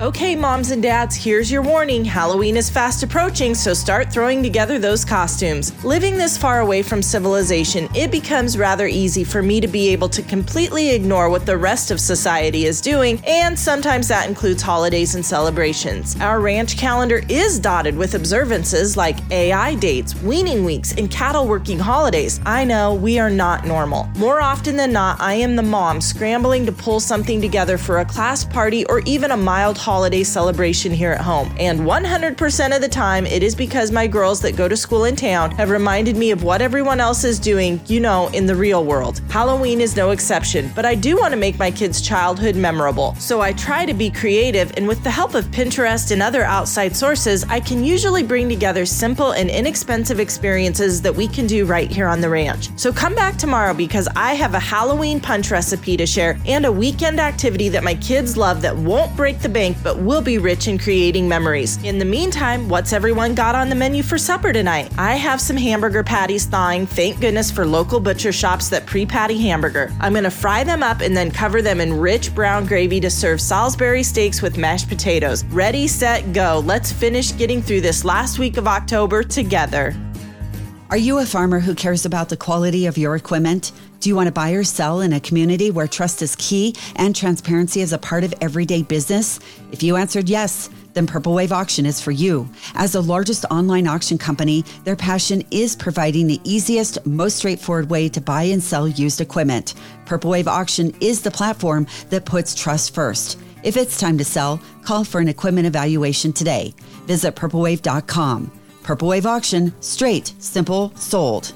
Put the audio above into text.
Okay, moms and dads, here's your warning. Halloween is fast approaching, so start throwing together those costumes. Living this far away from civilization, it becomes rather easy for me to be able to completely ignore what the rest of society is doing, and sometimes that includes holidays and celebrations. Our ranch calendar is dotted with observances like AI dates, weaning weeks, and cattle working holidays. I know we are not normal. More often than not, I am the mom scrambling to pull something together for a class party or even a mild holiday celebration here at home. And 100% of the time, it is because my girls that go to school in town have reminded me of what everyone else is doing, you know, in the real world. Halloween is no exception, but I do want to make my kids' childhood memorable. So I try to be creative, and with the help of Pinterest and other outside sources, I can usually bring together simple and inexpensive experiences that we can do right here on the ranch. So come back tomorrow because I have a Halloween punch recipe to share and a weekend activity that my kids love that won't break the bank but we'll be rich in creating memories. In the meantime, what's everyone got on the menu for supper tonight? I have some hamburger patties thawing, thank goodness for local butcher shops that pre patty hamburger. I'm gonna fry them up and then cover them in rich brown gravy to serve Salisbury steaks with mashed potatoes. Ready, set, go. Let's finish getting through this last week of October together. Are you a farmer who cares about the quality of your equipment? Do you want to buy or sell in a community where trust is key and transparency is a part of everyday business? If you answered yes, then Purple Wave Auction is for you. As the largest online auction company, their passion is providing the easiest, most straightforward way to buy and sell used equipment. Purple Wave Auction is the platform that puts trust first. If it's time to sell, call for an equipment evaluation today. Visit purplewave.com. Purple Wave Auction, straight, simple, sold.